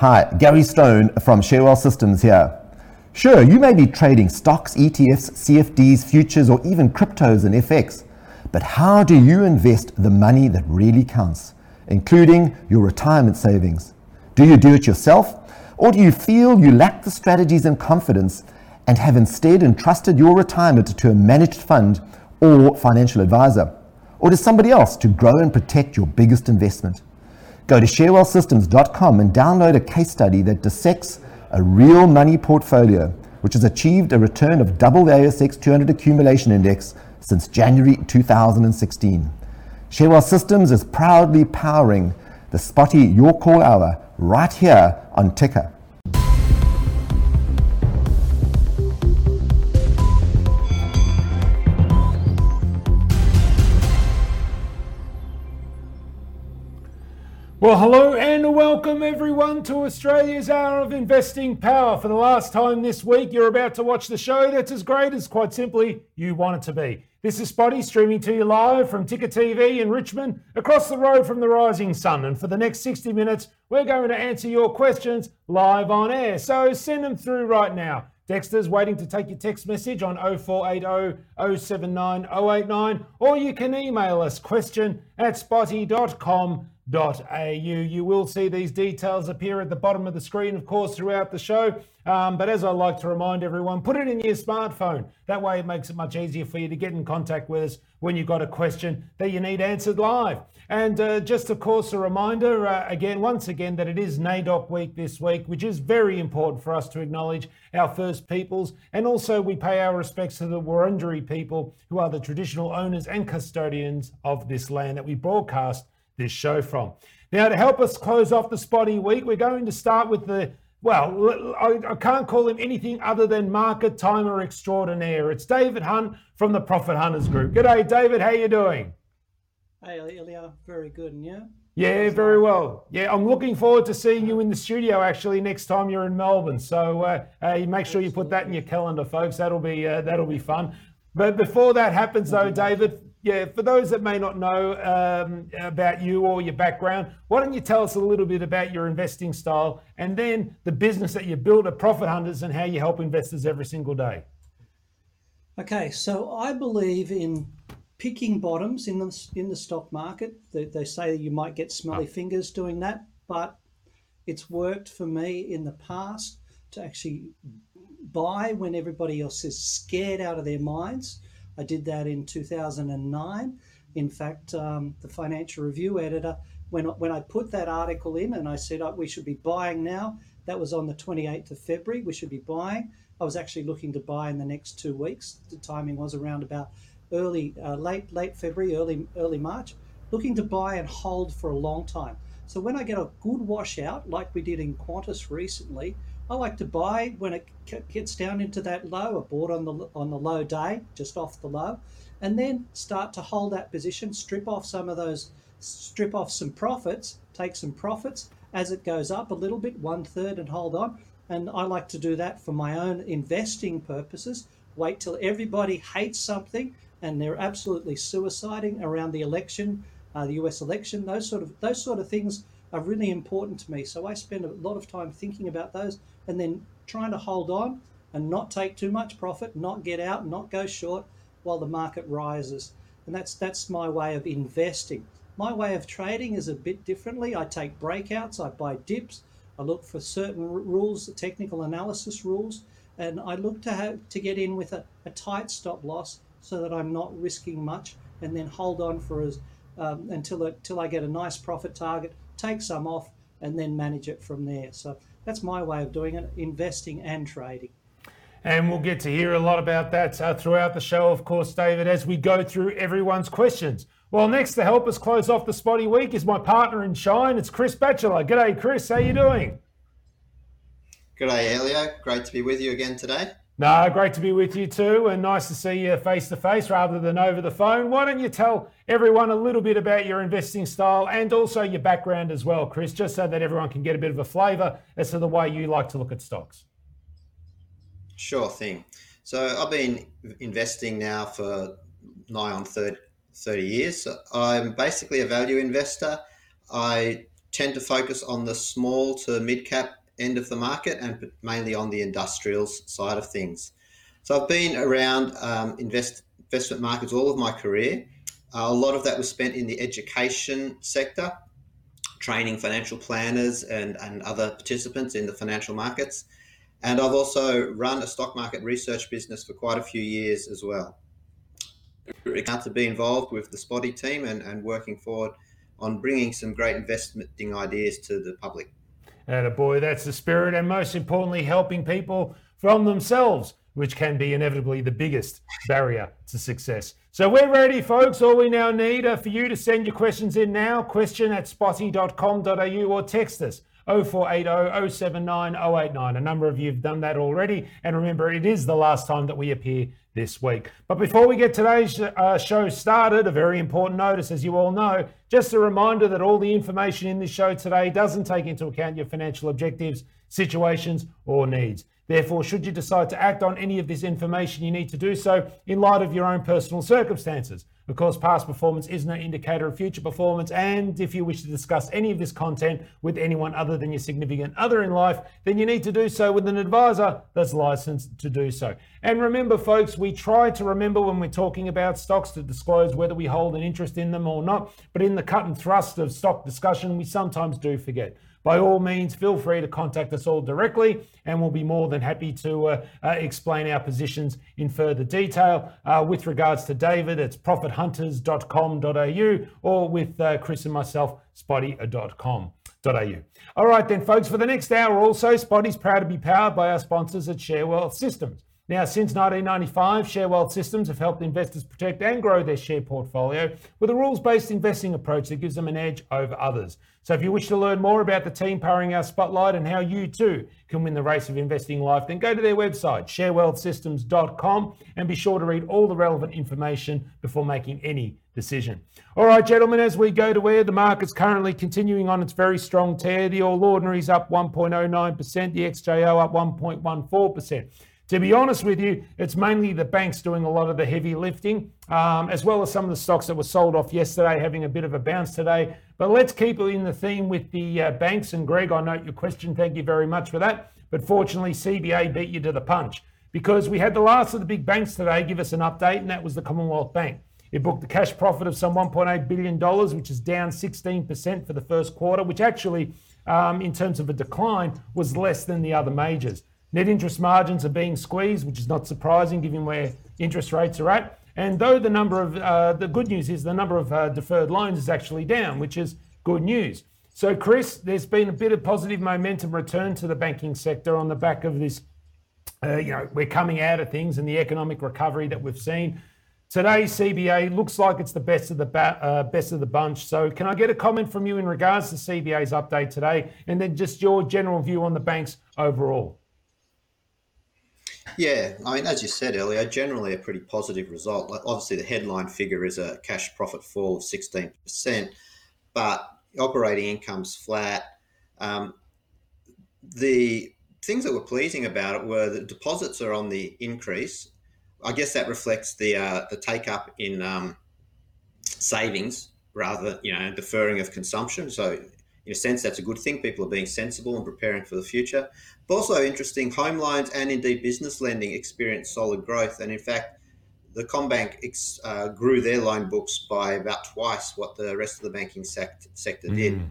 Hi, Gary Stone from Share Wealth Systems here. Sure, you may be trading stocks, ETFs, CFDs, futures, or even cryptos and FX, but how do you invest the money that really counts, including your retirement savings? Do you do it yourself, or do you feel you lack the strategies and confidence and have instead entrusted your retirement to a managed fund or financial advisor? Or to somebody else to grow and protect your biggest investment? Go to sharewealthsystems.com and download a case study that dissects a real money portfolio which has achieved a return of double the ASX 200 accumulation index since January 2016. Share Wealth Systems is proudly powering the Spotee Your Call Hour right here on Ticker. Well, hello and welcome everyone to Australia's Hour of Investing Power. For the last time this week, you're about to watch the show that's as great as quite simply you want it to be. This is Spotee streaming to you live from Ticker TV in Richmond, across the road from the rising sun. And for the next 60 minutes, we're going to answer your questions live on air. So send them through right now. Dexter's waiting to take your text message on 0480 079 089, or you can email us question at spotee.com au. You will see these details appear at the bottom of the screen, of course, throughout the show. Um, but as I like to remind everyone, put it in your smartphone. That way, it makes it much easier for you to get in contact with us when you've got a question that you need answered live. And uh, just, of course, a reminder uh, again, once again, that it is NAIDOC week this week, which is very important for us to acknowledge our First Peoples. And also, we pay our respects to the Wurundjeri people, who are the traditional owners and custodians of this land that we broadcast this show from. Now, to help us close off the Spotee week, we're going to start with the well, I, can't call him anything other than market timer extraordinaire. It's David Hunt from the Profit Hunters Group. G'day, David. How you doing? Hey, Elio. Very good, and you? Yeah, very well. Yeah, I'm looking forward to seeing you in the studio actually next time you're in Melbourne. So uh, uh, make sure you put that in your calendar, folks. That'll be uh, that'll be fun. But before that happens, though, David, yeah, for those that may not know um, about you or your background, why don't you tell us a little bit about your investing style and then the business that you built at Profit Hunters and how you help investors every single day? Okay, so I believe in picking bottoms in the in the stock market. They, they say you might get smelly oh. fingers doing that, but it's worked for me in the past to actually buy when everybody else is scared out of their minds I did that in 2009. In fact, um, the Financial Review editor, when, when I put that article in and I said oh, we should be buying now, that was on the 28th of February, we should be buying. I was actually looking to buy in the next two weeks. The timing was around about early, uh, late, late February, early, early March, looking to buy and hold for a long time. So when I get a good washout, like we did in Qantas recently, I like to buy when it gets down into that low. I bought on the on the low day, just off the low, and then start to hold that position, strip off some of those, strip off some profits, take some profits as it goes up a little bit, one third, and hold on. And I like to do that for my own investing purposes. Wait till everybody hates something and they're absolutely suiciding around the election, uh, the U.S. election. Those sort of those sort of things are really important to me. So I spend a lot of time thinking about those and then trying to hold on and not take too much profit, not get out, not go short while the market rises. And that's that's my way of investing. My way of trading is a bit differently. I take breakouts, I buy dips, I look for certain rules, the technical analysis rules, and I look to have to get in with a, a tight stop loss so that I'm not risking much, and then hold on for as um, until until I get a nice profit target, take some off, and then manage it from there. So that's my way of doing it, investing and trading. And we'll get to hear a lot about that uh, throughout the show, of course, David, as we go through everyone's questions. Well, next to help us close off the Spotee week is my partner in shine. It's Chris Batchelor. G'day, Chris. How you doing? G'day, Elio. Great to be with you again today. No, great to be with you too, and nice to see you face to face rather than over the phone. Why don't you tell everyone a little bit about your investing style and also your background as well, Chris, just so that everyone can get a bit of a flavour as to the way you like to look at stocks? Sure thing. So I've been investing now for nigh on 30, 30 years. I'm basically a value investor. I tend to focus on the small to mid cap end of the market and mainly on the industrials side of things. So I've been around um, invest, investment markets all of my career. Uh, a lot of that was spent in the education sector, training financial planners and, and other participants in the financial markets. And I've also run a stock market research business for quite a few years as well. Excited to be involved with the Spotee team and, and working forward on bringing some great investing ideas to the public. And a boy, that's the spirit, and most importantly, helping people from themselves, which can be inevitably the biggest barrier to success. So we're ready, folks. All we now need are for you to send your questions in now, question at spotee.com.au or text us 0480 079 089. A number of you have done that already. And remember, it is the last time that we appear this week. But before we get today's uh, show started, a very important notice, as you all know, just a reminder that all the information in this show today doesn't take into account your financial objectives, situations, or needs. Therefore, should you decide to act on any of this information, you need to do so in light of your own personal circumstances. Of course, past performance is no indicator of future performance, and if you wish to discuss any of this content with anyone other than your significant other in life, then you need to do so with an advisor that's licensed to do so. And remember, folks, we try to remember when we're talking about stocks to disclose whether we hold an interest in them or not, but in the cut and thrust of stock discussion, we sometimes do forget by all means, feel free to contact us all directly, and we'll be more than happy to uh, uh, explain our positions in further detail. Uh, with regards to David, it's profithunters.com.au, or with uh, Chris and myself, spotee.com. All right, then, folks, for the next hour also, Spotee's proud to be powered by our sponsors at Sharewealth Systems. Now, since 1995, Sharewealth Systems have helped investors protect and grow their share portfolio with a rules based investing approach that gives them an edge over others. So, if you wish to learn more about the team powering our spotlight and how you too can win the race of investing life, then go to their website, sharewealthsystems.com, and be sure to read all the relevant information before making any decision. All right, gentlemen, as we go to where the market's currently continuing on its very strong tear, the All Ordinary's up 1.09%, the XJO up 1.14%. To be honest with you, it's mainly the banks doing a lot of the heavy lifting, um, as well as some of the stocks that were sold off yesterday having a bit of a bounce today. But let's keep it in the theme with the uh, banks. And Greg, I note your question. Thank you very much for that. But fortunately, CBA beat you to the punch because we had the last of the big banks today give us an update, and that was the Commonwealth Bank. It booked a cash profit of some $1.8 billion, which is down 16% for the first quarter, which actually, um, in terms of a decline, was less than the other majors. Net interest margins are being squeezed, which is not surprising given where interest rates are at. And though the number of, uh, the good news is the number of uh, deferred loans is actually down, which is good news. So, Chris, there's been a bit of positive momentum return to the banking sector on the back of this. Uh, you know, we're coming out of things and the economic recovery that we've seen. Today, CBA looks like it's the best of the ba- uh, best of the bunch. So, can I get a comment from you in regards to CBA's update today, and then just your general view on the banks overall? Yeah, I mean, as you said earlier, generally a pretty positive result. Obviously, the headline figure is a cash profit fall of 16%, but operating income's flat. Um, the things that were pleasing about it were that deposits are on the increase. I guess that reflects the uh, the take up in um, savings rather, you know, deferring of consumption. So in a sense, that's a good thing. People are being sensible and preparing for the future. But also interesting, home loans and indeed business lending experienced solid growth. And in fact, the CommBank ex, uh, grew their loan books by about twice what the rest of the banking sect- sector did. Mm.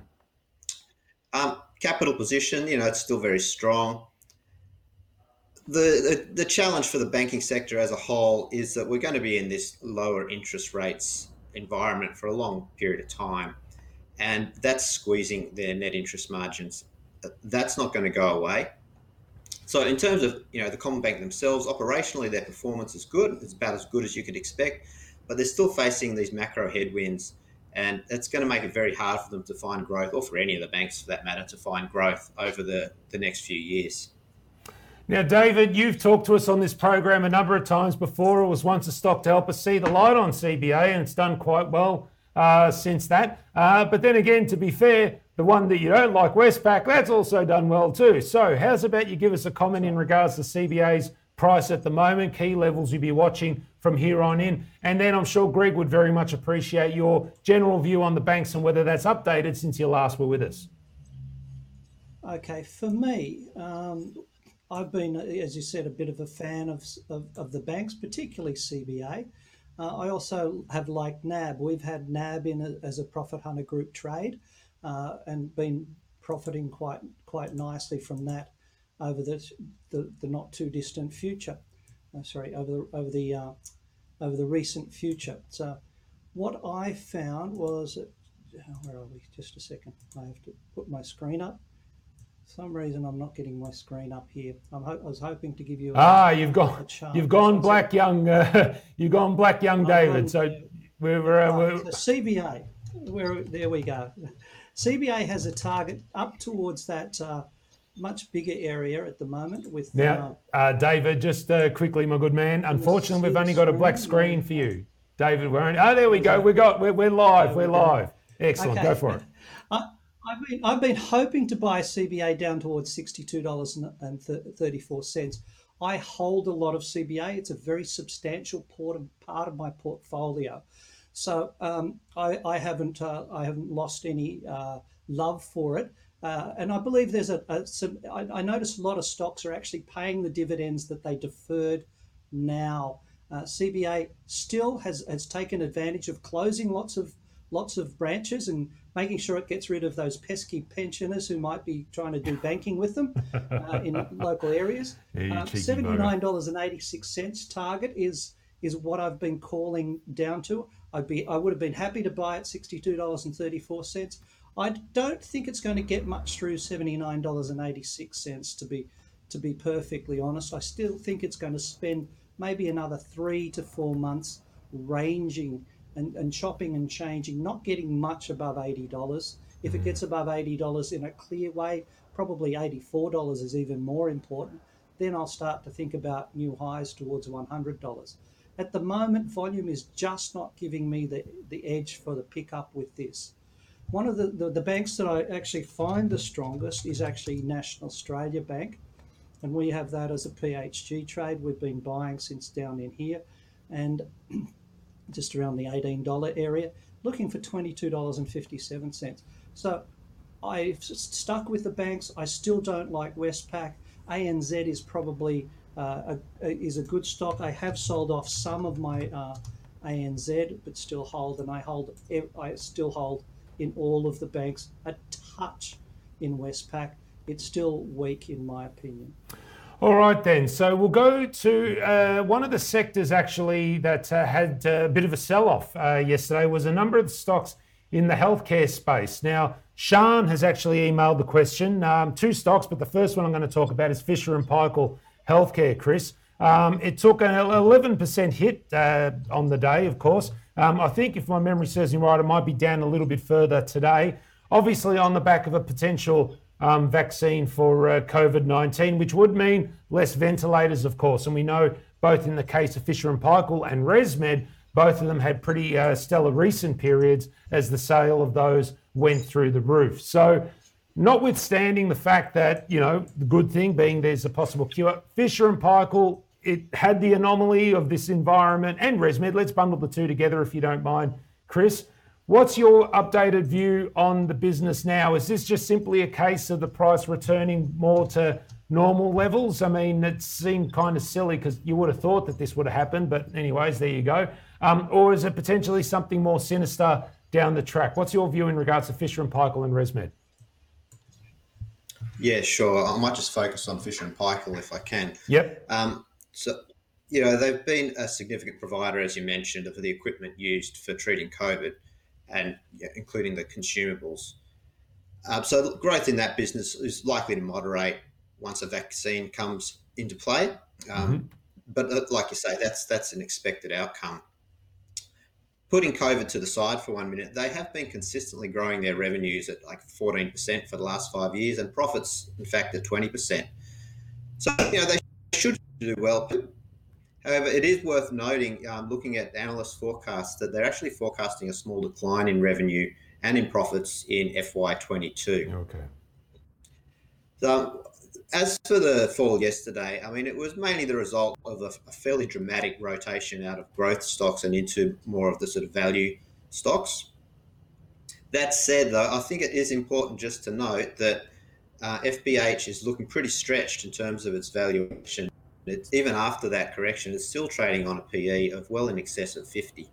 Um, capital position, you know, it's still very strong. The, the, the challenge for the banking sector as a whole is that we're going to be in this lower interest rates environment for a long period of time and that's squeezing their net interest margins. That's not going to go away. So in terms of you know the CommBank themselves, operationally their performance is good. It's about as good as you could expect, but they're still facing these macro headwinds, and it's going to make it very hard for them to find growth, or for any of the banks for that matter, to find growth over the, the next few years. Now, David, you've talked to us on this program a number of times before. It was once a stock to help us see the light on CBA, and it's done quite well uh, since that. Uh, but then again, to be fair, the one that you don't like, Westpac, that's also done well too. So, how's about you give us a comment in regards to CBA's price at the moment, key levels you'll be watching from here on in? And then I'm sure Greg would very much appreciate your general view on the banks and whether that's updated since you last were with us. Okay, for me, um, I've been, as you said, a bit of a fan of, of, of the banks, particularly CBA. Uh, I also have liked NAB. We've had NAB in a, as a profit hunter group trade uh, and been profiting quite quite nicely from that over the the, the not too distant future. Uh, sorry, over the over the uh, over the recent future. So, what I found was, where are we? Just a second. I have to put my screen up some reason I'm not getting my screen up here. Ho- i was hoping to give you. A, ah, you've gone. You've gone black, young. Uh, you've gone black, young David. so we're, we're, uh, we're... So CBA. Where there we go. CBA has a target up towards that. Uh, much bigger area at the moment with now uh, uh david just uh, quickly my good man unfortunately we've only got a black screen for you david we're only, oh there we go we got we're, we're live we're live excellent okay. go for it I've been, I've been hoping to buy CBA down towards $62.34. I hold a lot of CBA. It's a very substantial part of my portfolio. So um, I, I, haven't uh, I haven't lost any uh, love for it. Uh, and I believe there's a, a some, I, I notice a lot of stocks are actually paying the dividends that they deferred now. Uh, CBA still has, has taken advantage of closing lots of lots of branches and making sure it gets rid of those pesky pensioners who might be trying to do banking with them uh, in local areas. Uh, $79.86 target is is what I've been calling down to. I'd be I would have been happy to buy at $62.34. I don't think it's going to get much through $79.86 to be to be perfectly honest. I still think it's going to spend maybe another 3 to 4 months ranging and, and shopping and changing, not getting much above $80. If it mm. gets above $80 in a clear way, probably $84 is even more important. Then I'll start to think about new highs towards $100. At the moment, volume is just not giving me the, the edge for the pickup with this. One of the, the, the banks that I actually find the strongest is actually National Australia Bank. And we have that as a PHG trade. We've been buying since down in here. And just around the $18 area, looking for $22.57. So I've stuck with the banks. I still don't like Westpac. ANZ is probably a, a, is a good stock. I have sold off some of my uh, ANZ, but still hold, and I hold. I still hold in all of the banks a touch in Westpac. It's still weak in my opinion. All right, then. So we'll go to uh, one of the sectors actually that uh, had a bit of a sell off uh, yesterday was a number of stocks in the healthcare space. Now, Sean has actually emailed the question. Um, two stocks, but the first one I'm going to talk about is Fisher and Paykel Healthcare, Chris. Um, it took an 11% hit uh, on the day, of course. Um, I think, if my memory serves me right, it might be down a little bit further today. Obviously, on the back of a potential um, vaccine for uh, COVID 19, which would mean less ventilators, of course. And we know both in the case of Fisher and Paykel and ResMed, both of them had pretty uh, stellar recent periods as the sale of those went through the roof. So, notwithstanding the fact that, you know, the good thing being there's a possible cure, Fisher and Paykel, it had the anomaly of this environment and ResMed. Let's bundle the two together if you don't mind, Chris. What's your updated view on the business now? Is this just simply a case of the price returning more to normal levels? I mean, it seemed kind of silly because you would have thought that this would have happened, but anyways, there you go. Um, or is it potentially something more sinister down the track? What's your view in regards to Fisher and Paykel and ResMed? Yeah, sure. I might just focus on Fisher and Paykel if I can. Yep. Um, so, you know, they've been a significant provider, as you mentioned, of the equipment used for treating COVID and yeah, including the consumables. Um, so growth in that business is likely to moderate once a vaccine comes into play. Um, mm-hmm. But uh, like you say, that's that's an expected outcome. Putting COVID to the side for one minute, they have been consistently growing their revenues at like 14% for the last five years, and profits, in fact, at 20%. So you know they should do well. However, it is worth noting, um, looking at analyst forecasts, that they're actually forecasting a small decline in revenue and in profits in FY22. Okay. So, as for the fall yesterday, I mean, it was mainly the result of a, a fairly dramatic rotation out of growth stocks and into more of the sort of value stocks. That said, though, I think it is important just to note that uh, FPH is looking pretty stretched in terms of its valuation. It's, even after that correction, it's still trading on a PE of well in excess of 50.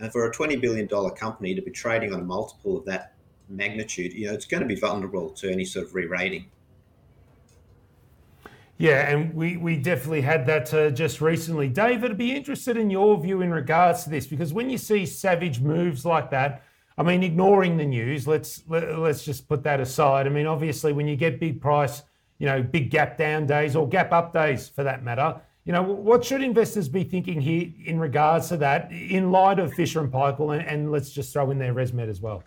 And for a $20 billion company to be trading on a multiple of that magnitude, you know, it's going to be vulnerable to any sort of re-rating. Yeah, and we, we definitely had that uh, just recently. David, I'd be interested in your view in regards to this because when you see savage moves like that, I mean, ignoring the news, let's let, us let us just put that aside. I mean, obviously, when you get big price, you know, big gap down days or gap up days for that matter, you know, what should investors be thinking here in regards to that in light of Fisher and Paykel, and, and let's just throw in their ResMed as well.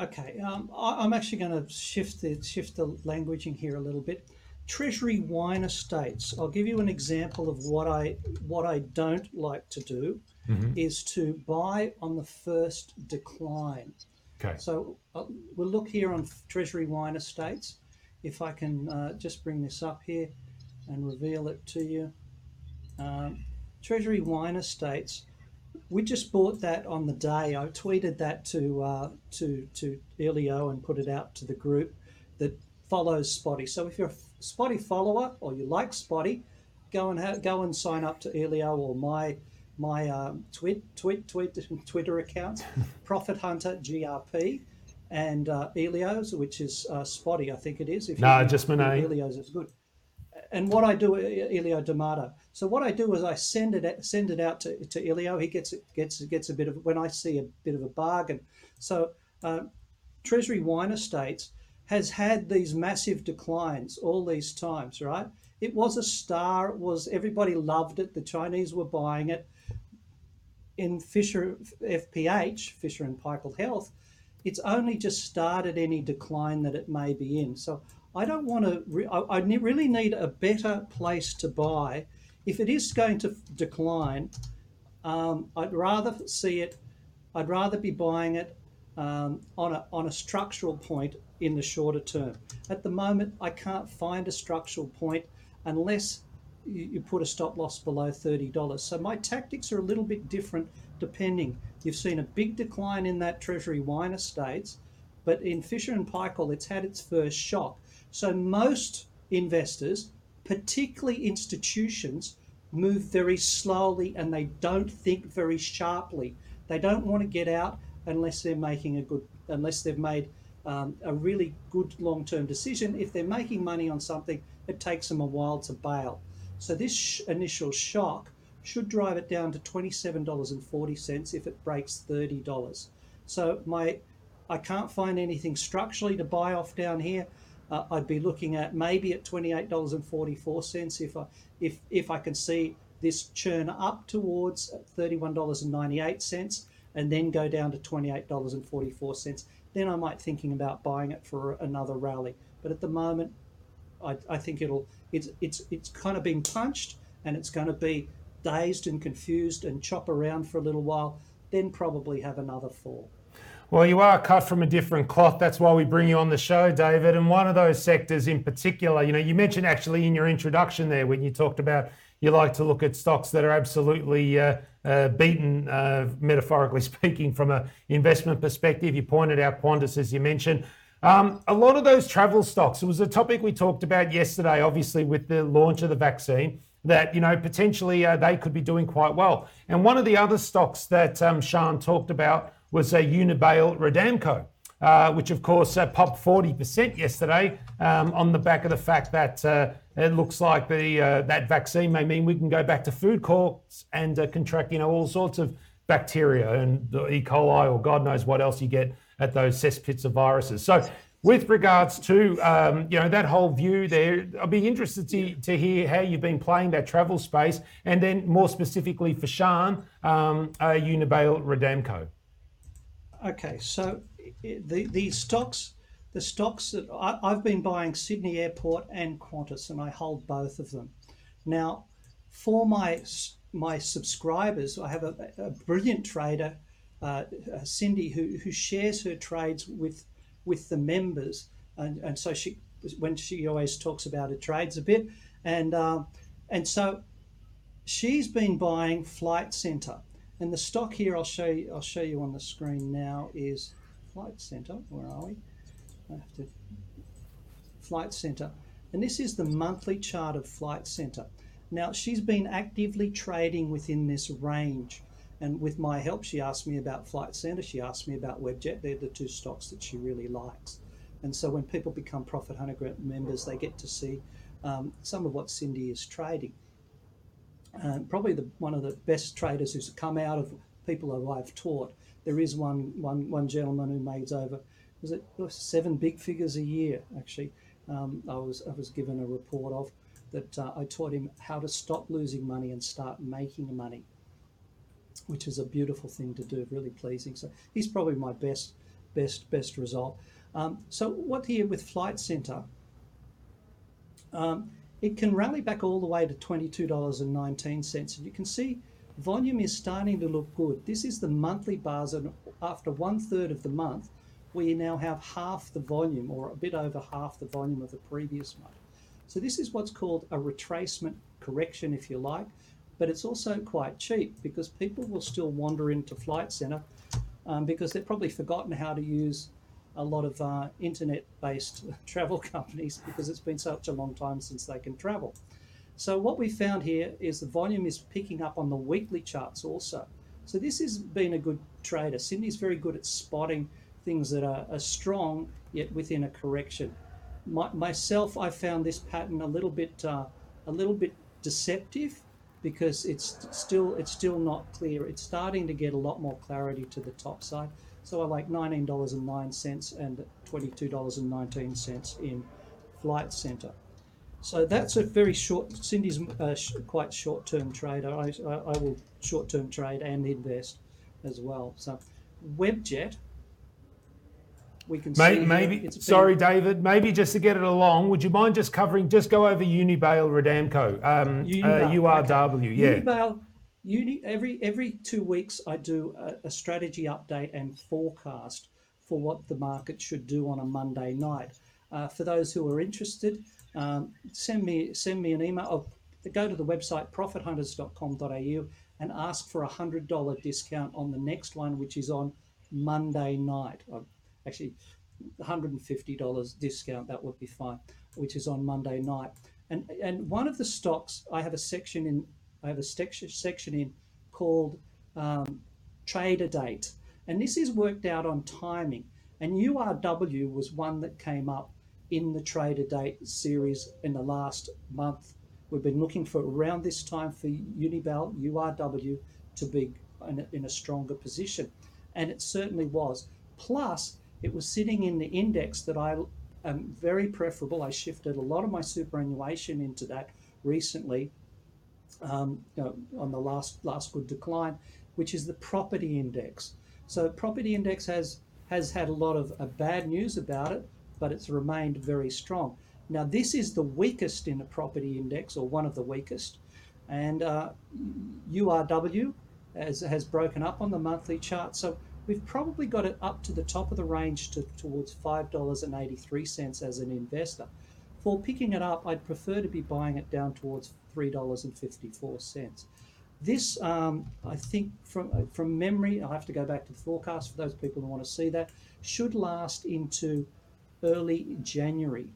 Okay, um, I, am actually going to shift the shift the languaging here a little bit. Treasury wine estates. I'll give you an example of what I what I don't like to do mm-hmm. is to buy on the first decline. Okay. So uh, we'll look here on Treasury wine estates. If I can uh, just bring this up here and reveal it to you. Um, Treasury wine estates. We just bought that on the day. I tweeted that to uh, to to Elio and put it out to the group that follows Spotee. So if you're Spotee follower or you like Spotee, go and ha- go and sign up to Elio or my my um, tweet tweet tweet Twitter accounts, Profit Hunter GRP, and uh, Elio's, which is uh, Spotee, I think it is. If no, just Monet. Elio's is good. And what I do, Elio D'Amato. So what I do is I send it send it out to, to Elio. He gets it gets gets a bit of when I see a bit of a bargain. So uh, Treasury Wine Estates has had these massive declines all these times, right? It was a star. It was everybody loved it. The Chinese were buying it. In Fisher FPH, Fisher and Paykel Health, it's only just started any decline that it may be in. So I don't want to. Re- I, I really need a better place to buy. If it is going to decline, um, I'd rather see it. I'd rather be buying it um, on a on a structural point in the shorter term. At the moment, I can't find a structural point unless you, you put a stop loss below $30. So my tactics are a little bit different depending. You've seen a big decline in that Treasury wine estates, but in Fisher and Paykel, it's had its first shock. So most investors, particularly institutions, move very slowly and they don't think very sharply. They don't want to get out unless they're making a good, unless they've made um, a really good long term decision. If they're making money on something, it takes them a while to bail. So this sh- initial shock should drive it down to $27.40 if it breaks $30. So my I can't find anything structurally to buy off down here. Uh, I'd be looking at maybe at $28.44 if I if if I can see this churn up towards $31.98 and then go down to $28.44 then I might thinking about buying it for another rally. But at the moment, I, I think it'll it's it's it's kind of being punched and it's going to be dazed and confused and chop around for a little while, then probably have another fall. Well, you are cut from a different cloth. That's why we bring you on the show, David. And one of those sectors in particular, you know, you mentioned actually in your introduction there when you talked about you like to look at stocks that are absolutely uh, uh, beaten, uh, metaphorically speaking, from an investment perspective. You pointed out Qantas, as you mentioned. Um, a lot of those travel stocks, it was a topic we talked about yesterday, obviously, with the launch of the vaccine, that, you know, potentially uh, they could be doing quite well. And one of the other stocks that um, Sean talked about was a Unibail Rodamco. Uh, which of course uh, popped 40% yesterday um, on the back of the fact that uh, it looks like the uh, that vaccine may mean we can go back to food courts and uh, contract, you know, all sorts of bacteria and E. coli or God knows what else you get at those cesspits of viruses. So, with regards to um, you know that whole view there, I'd be interested to, to hear how you've been playing that travel space, and then more specifically for Sean, um, uh, Unibail Rodamco. Okay, so the the stocks the stocks that I, have been buying Sydney Airport and Qantas, and I hold both of them. Now, for my my subscribers, I have a, a brilliant trader, uh, uh, Cindy, who, who shares her trades with with the members, and, and so she when she always talks about her trades a bit, and um, and so she's been buying Flight Centre, and the stock here I'll show you I'll show you on the screen now is Flight Centre. Where are we? To Flight Centre. And this is the monthly chart of Flight Centre. Now, she's been actively trading within this range. And with my help, she asked me about Flight Centre, she asked me about Webjet. They're the two stocks that she really likes. And so when people become Profit Hunter members, they get to see um, some of what Cindy is trading. Um, probably the, one of the best traders who's come out of people who I've taught. There is one, one, one gentleman who makes over was it seven big figures a year actually. Um, I was I was given a report of that uh, I taught him how to stop losing money and start making money, which is a beautiful thing to do, really pleasing. So he's probably my best best best result. Um, so what here with Flight Centre? Um, it can rally back all the way to $22.19. And you can see volume is starting to look good. This is the monthly bars, and after one third of the month, we now have half the volume or a bit over half the volume of the previous month. So this is what's called a retracement correction, if you like, but it's also quite cheap because people will still wander into Flight Centre um, because they've probably forgotten how to use a lot of uh, internet-based travel companies because it's been such a long time since they can travel. So what we found here is the volume is picking up on the weekly charts also. So this has been a good trader. Cindy's very good at spotting things that are, are strong yet within a correction. My, myself, I found this pattern a little bit uh, a little bit deceptive because it's still it's still not clear. It's starting to get a lot more clarity to the top side. So I like $19.09 and $22.19 in Flight Centre. So that's a very short, Cindy's uh, sh- quite short term trader. I, I, I will short term trade and invest as well. So Webjet, we can maybe, see. Maybe, sorry, David, maybe just to get it along, would you mind just covering, just go over Unibail Rodamco, um, Unibail, uh, URW, okay. yeah. Unibail, Uni, every every two weeks, I do a, a, strategy update and forecast for what the market should do on a Monday night. Uh, for those who are interested, um, send me send me an email. Go to the website profithunters.com.au and ask for a hundred dollar discount on the next one, which is on Monday night. Uh, actually, $150 discount that would be fine, which is on Monday night. And and one of the stocks I have a section in I have a section in called um, trader date. And this is worked out on timing. And URW was one that came up in the trader date series in the last month. We've been looking for around this time for Unibail, URW, to be in a, in a stronger position. And it certainly was. Plus, it was sitting in the index that I am very preferable. I shifted a lot of my superannuation into that recently um, you know, on the last last good decline, which is the property index. So property index has has had a lot of uh, bad news about it, but it's remained very strong. Now this is the weakest in the property index, or one of the weakest, and uh, URW has, has broken up on the monthly chart. So we've probably got it up to the top of the range to, towards five dollars and eighty three cents as an investor. For picking it up, I'd prefer to be buying it down towards $3.54. This, um, I think, from from memory, I'll have to go back to the forecast for those people who want to see that, should last into early January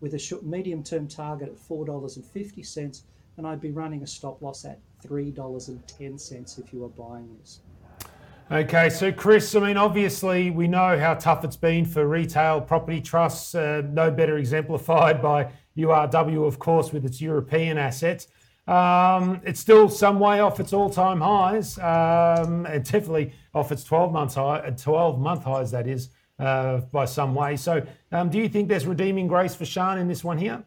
with a short, medium term target at $4.50, and I'd be running a stop loss at $3.10 if you were buying this. Okay, so Chris, I mean, obviously, we know how tough it's been for retail property trusts, uh, no better exemplified by URW, of course, with its European assets. Um, it's still some way off its all-time highs, um, and definitely off its 12 month high, 12 month highs, that is, uh, by some way. So, um, do you think there's redeeming grace for Sean in this one here?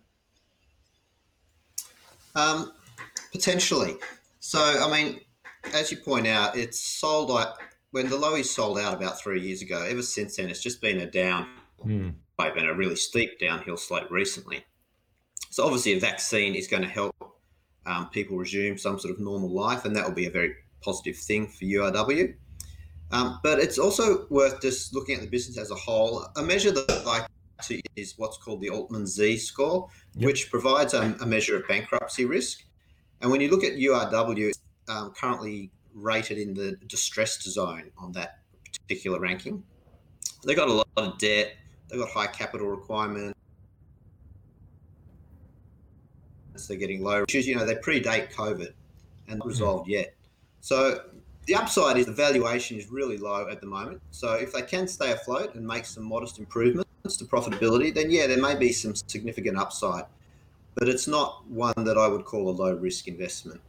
Um, potentially. So, I mean, as you point out, it's sold out when the Lowys sold out about three years ago. Ever since then, it's just been a down, mm. and a really steep downhill slope recently. So obviously, a vaccine is going to help um, people resume some sort of normal life, and that will be a very positive thing for URW. Um, but it's also worth just looking at the business as a whole. A measure that I like to is what's called the Altman Z score, yep. which provides a, a, measure of bankruptcy risk. And when you look at URW, it's um, currently rated in the distressed zone on that particular ranking. They've got a lot of debt, they've got high capital requirements they're getting low. Issues, you know, they predate COVID and not mm-hmm. resolved yet. So the upside is the valuation is really low at the moment. So if they can stay afloat and make some modest improvements to profitability, then yeah, there may be some significant upside. But it's not one that I would call a low risk investment.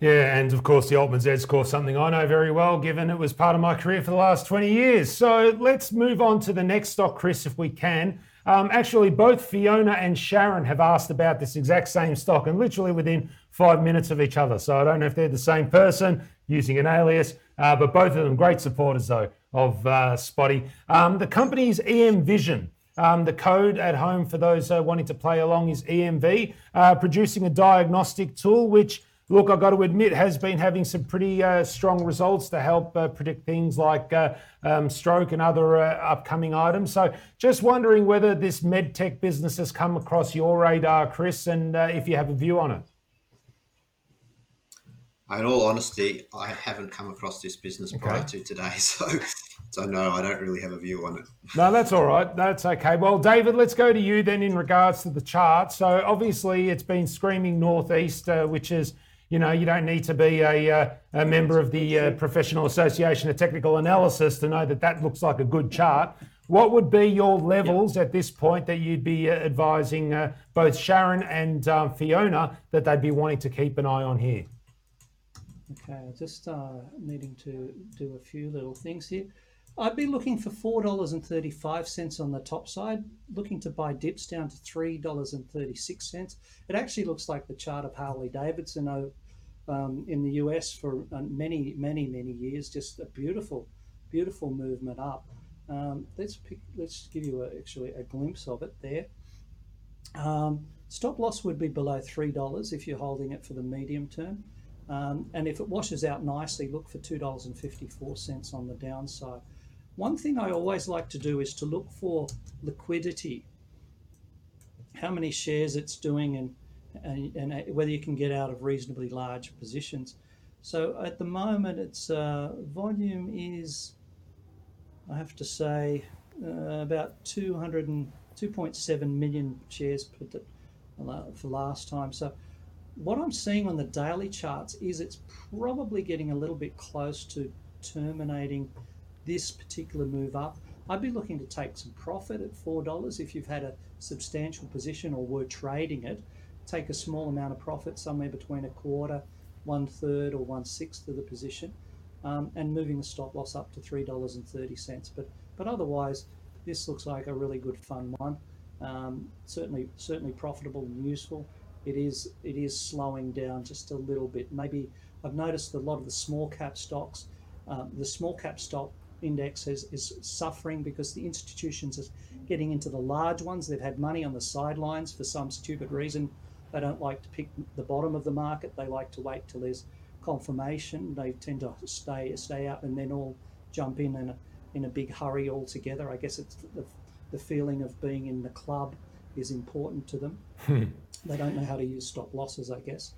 Yeah, and of course, the Altman Z score, something I know very well, given it was part of my career for the last 20 years. So let's move on to the next stock, Chris, if we can. Um, actually, both Fiona and Sharon have asked about this exact same stock and literally within five minutes of each other. So I don't know if they're the same person using an alias, uh, but both of them great supporters, though, of uh, Spotee. Um, the company's EM Vision. Um, the code at home for those uh, wanting to play along is EMV, uh, producing a diagnostic tool which look, I've got to admit, has been having some pretty uh, strong results to help uh, predict things like uh, um, stroke and other uh, upcoming items. So, just wondering whether this medtech business has come across your radar, Chris, and uh, if you have a view on it. In all honesty, I haven't come across this business okay. prior to today, so so no, I don't really have a view on it. No, that's all right. That's okay. Well, David, let's go to you then in regards to the chart. So obviously, it's been screaming northeast, uh, which is you know, you don't need to be a, uh, a member of the uh, Professional Association of Technical Analysis to know that that looks like a good chart. What would be your levels yep. at this point that you'd be uh, advising uh, both Sharon and um, Fiona that they'd be wanting to keep an eye on here? Okay, just uh, needing to do a few little things here. I'd be looking for $4.35 on the top side, looking to buy dips down to $3.36. It actually looks like the chart of Harley Davidson um, in the US for uh, many, many, many years. Just a beautiful, beautiful movement up. Um, let's pick, let's give you a, actually a glimpse of it there. Um, stop loss would be below $3 if you're holding it for the medium term. Um, and if it washes out nicely, look for $2.54 on the downside. One thing I always like to do is to look for liquidity, how many shares it's doing, and, and, and whether you can get out of reasonably large positions. So at the moment, its uh, volume is, I have to say, uh, about 200 and 2.7 million shares for last time. So what I'm seeing on the daily charts is it's probably getting a little bit close to terminating this particular move up, I'd be looking to take some profit at $4 if you've had a substantial position or were trading it. Take a small amount of profit, somewhere between a quarter, one third, or one sixth of the position, um, and moving the stop loss up to $3.30. But, but otherwise, this looks like a really good fun one. Um, certainly, certainly profitable and useful. It is, it is slowing down just a little bit. Maybe I've noticed a lot of the small cap stocks, um, the small cap stock index is, is suffering because the institutions are getting into the large ones. They've had money on the sidelines for some stupid reason. They don't like to pick the bottom of the market. They like to wait till there's confirmation. They tend to stay stay up and then all jump in in a, in a big hurry all together. I guess it's the, the feeling of being in the club is important to them. Hmm. They don't know how to use stop losses, I guess,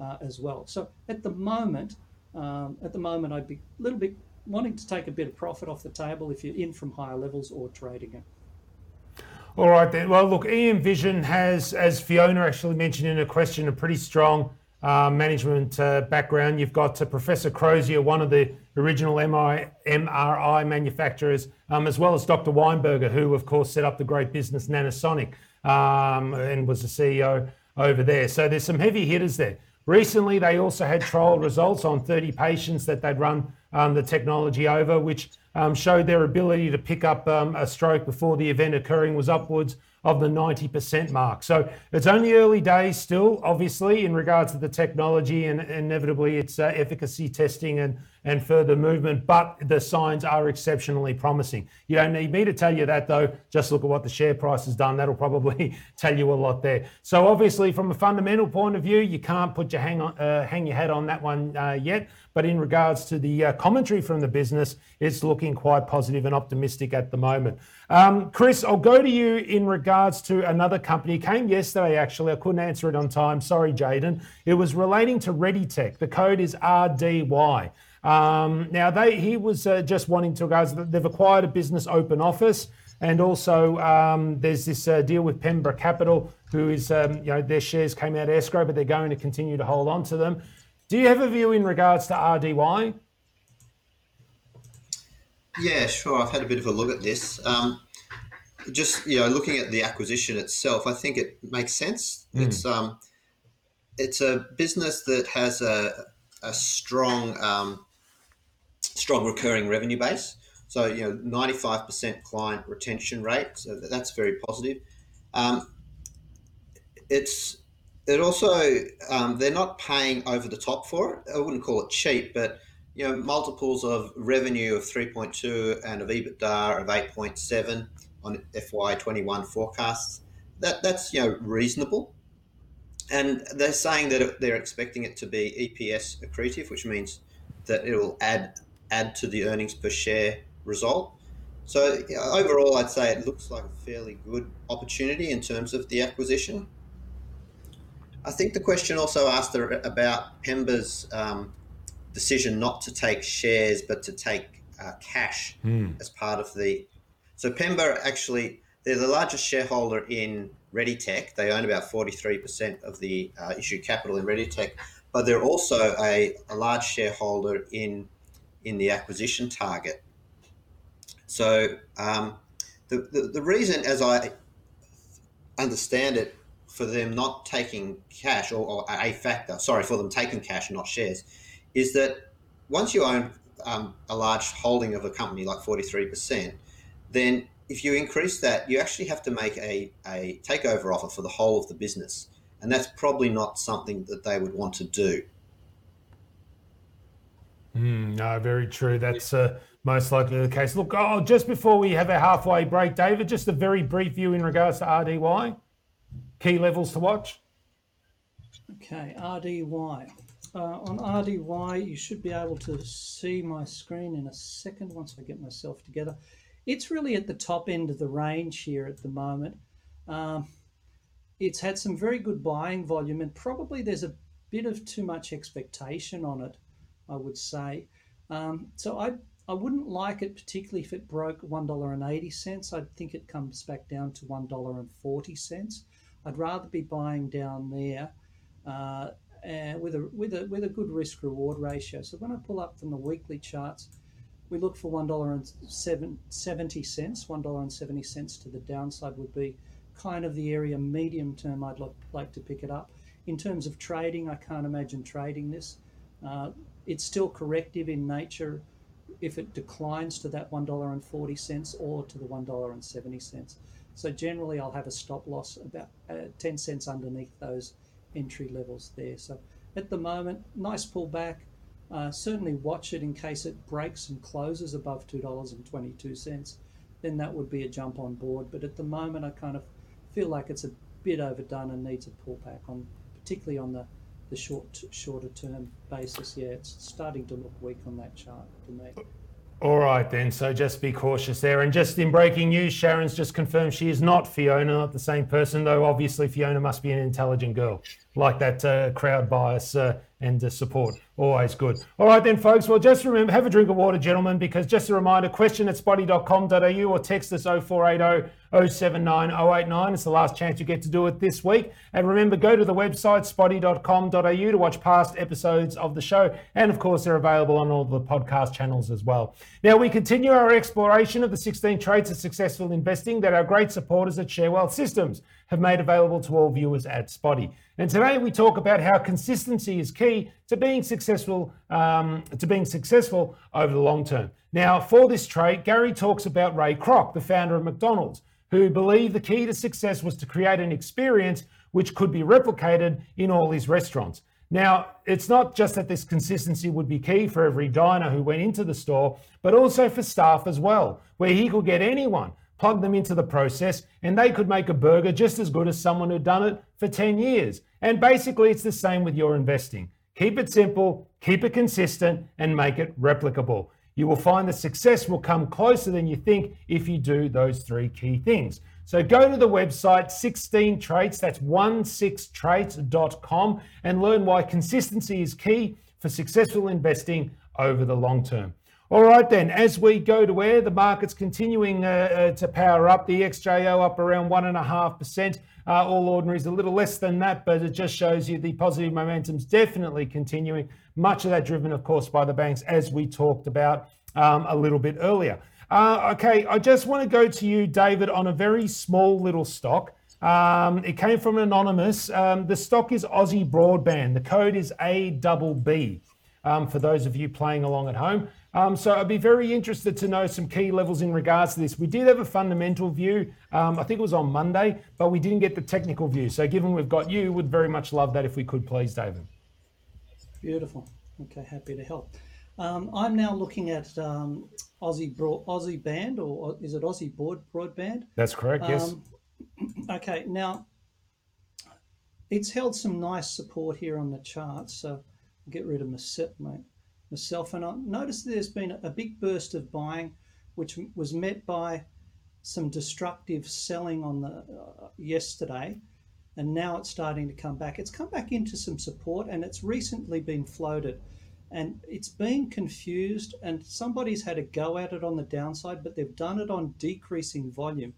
uh, as well. So at the moment, um, at the moment, I'd be a little bit wanting to take a bit of profit off the table if you're in from higher levels or trading it. All right then. Well, look, EM Vision has, as Fiona actually mentioned in her question, a pretty strong uh, management uh, background. You've got uh, Professor Crozier, one of the original MI, MRI manufacturers, um, as well as Dr. Weinberger, who, of course, set up the great business Nanosonic um, and was the CEO over there. So there's some heavy hitters there. Recently, they also had trial results on 30 patients that they'd run um, the technology over, which um, showed their ability to pick up um, a stroke before the event occurring was upwards of the 90% mark. So it's only early days still, obviously, in regards to the technology and inevitably its uh, efficacy testing and, and further movement, but the signs are exceptionally promising. You don't need me to tell you that, though. Just look at what the share price has done. That'll probably tell you a lot there. So obviously, from a fundamental point of view, you can't put your hang, on, uh, hang your head on that one uh, yet. But in regards to the uh, commentary from the business, it's looking quite positive and optimistic at the moment. Um, Chris, I'll go to you in regards to another company. It came yesterday, actually. I couldn't answer it on time. Sorry, Jaden. It was relating to ReadyTech. The code is RDY. Um, now, they he was uh, just wanting to guys. They've acquired a business, Open Office, and also um, there's this uh, deal with Pemba Capital who is, um, you know, their shares came out escrow, but they're going to continue to hold on to them. Do you have a view in regards to RDY? Yeah, sure. I've had a bit of a look at this. Um, just you know, looking at the acquisition itself, I think it makes sense. Mm. It's um, it's a business that has a, a strong um, strong recurring revenue base. So you know, ninety five percent client retention rate. So that's very positive. Um, it's it also um, they're not paying over the top for it. I wouldn't call it cheap, but you know multiples of revenue of 3.2 and of EBITDA of 8.7 on FY21 forecasts. That that's you know reasonable, and they're saying that they're expecting it to be EPS accretive, which means that it will add add to the earnings per share result. So overall, I'd say it looks like a fairly good opportunity in terms of the acquisition. I think the question also asked about Pemba's um, decision not to take shares but to take uh, cash mm. as part of the. So Pemba actually they're the largest shareholder in ReadyTech. They own about forty three percent of the uh, issued capital in ReadyTech, but they're also a, a large shareholder in in the acquisition target. So um, the, the the reason, as I understand it, for them not taking cash or, or, a factor, sorry, for them taking cash, not shares, is that once you own um, a large holding of a company like 43%, then if you increase that, you actually have to make a, a takeover offer for the whole of the business. And that's probably not something that they would want to do. Mm, no, very true. That's uh, most likely the case. Look, oh, just before we have a halfway break, David, just a very brief view in regards to RDY. Key levels to watch? Okay, RDY. Uh, on RDY, you should be able to see my screen in a second once I get myself together. It's really at the top end of the range here at the moment. Um, it's had some very good buying volume, and probably there's a bit of too much expectation on it, I would say. Um, so I I wouldn't like it particularly if it broke one dollar and eighty cents. I think it comes back down to one dollar and forty cents. I'd rather be buying down there uh, with a with a with a good risk reward ratio. So when I pull up from the weekly charts, we look for one dollar and seventy cents. One dollar and seventy cents to the downside would be kind of the area medium term. I'd look, like to pick it up. In terms of trading, I can't imagine trading this. Uh, it's still corrective in nature if it declines to that $1.40 or to the $1.70. So generally, I'll have a stop loss about uh, 10 cents underneath those entry levels there. So at the moment, nice pullback. Uh, certainly watch it in case it breaks and closes above $2.22. Then that would be a jump on board. But at the moment, I kind of feel like it's a bit overdone and needs a pullback on, particularly on the the short shorter term basis. Yeah, it's starting to look weak on that chart to me. All right, then. So just be cautious there. And just in breaking news, Sharon's just confirmed she is not Fiona, not the same person, though obviously Fiona must be an intelligent girl. Like that uh, crowd bias uh, and uh, support. Always good. All right, then, folks. Well, just remember have a drink of water, gentlemen, because just a reminder question at spotee.com.au or text us 0480 079 089. It's the last chance you get to do it this week. And remember, go to the website spotee.com.au to watch past episodes of the show. And of course, they're available on all the podcast channels as well. Now, we continue our exploration of the 16 traits of successful investing that our great supporters at Share Wealth Systems have made available to all viewers at Spotee. And today we talk about how consistency is key to being successful um, to being successful over the long term. Now, for this trait, Gary talks about Ray Kroc, the founder of McDonald's who believed the key to success was to create an experience which could be replicated in all his restaurants. Now, it's not just that this consistency would be key for every diner who went into the store, but also for staff as well, where he could get anyone, plug them into the process, and they could make a burger just as good as someone who'd done it for 10 years. And basically, it's the same with your investing. Keep it simple, keep it consistent, and make it replicable. You will find that success will come closer than you think if you do those three key things. So go to the website 16 traits, that's 16traits.com, and learn why consistency is key for successful investing over the long term. All right, then, as we go to air, the market's continuing uh, uh, to power up. The XJO up around 1.5%. Uh, all ordinaries a little less than that, but it just shows you the positive momentum's definitely continuing. Much of that driven, of course, by the banks, as we talked about um, a little bit earlier. Uh, okay, I just want to go to you, David, on a very small little stock. Um, it came from anonymous. Um, the stock is Aussie Broadband. The code is ABB. Um, for those of you playing along at home. Um, so I'd be very interested to know some key levels in regards to this. We did have a fundamental view, um, I think it was on Monday, but we didn't get the technical view. So given we've got you, would very much love that if we could, please, David. Beautiful. Okay, happy to help. Um, I'm now looking at um, Aussie broad, Aussie band, or is it Aussie broad broadband? That's correct. Yes. Um, okay, now it's held some nice support here on the charts. So I'll get rid of my, my myself. And I noticed there's been a big burst of buying, which was met by some destructive selling on the uh, yesterday, and now it's starting to come back. It's come back into some support, and it's recently been floated, and it's been confused. And somebody's had a go at it on the downside, but they've done it on decreasing volume,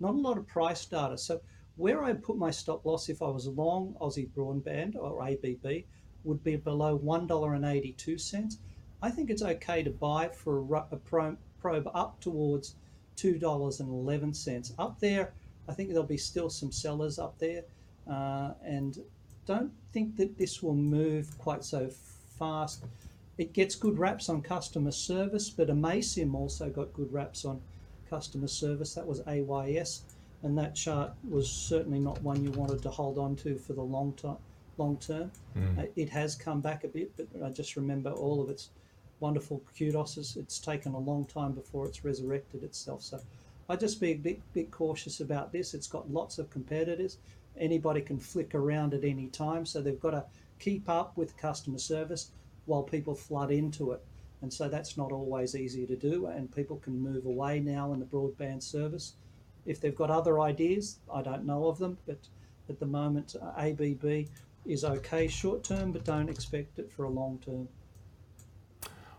not a lot of price data. So where I put my stop loss if I was long Aussie broadband or ABB would be below $1.82. I think it's okay to buy for a, probe up towards $2.11. Up there, I think there'll be still some sellers up there. Uh, and don't think that this will move quite so fast. It gets good raps on customer service, but Amaysim also got good raps on customer service. That was AYS, and that chart was certainly not one you wanted to hold on to for the long time long term. Mm. Uh, it has come back a bit, but I just remember all of its wonderful kudoses. It's taken a long time before it's resurrected itself. So I just be a bit, bit cautious about this. It's got lots of competitors. Anybody can flick around at any time, so they've got to keep up with customer service while people flood into it. And so that's not always easy to do, and people can move away now in the broadband service. If they've got other ideas, I don't know of them, but at the moment, uh, ABB is okay short term, but don't expect it for a long term.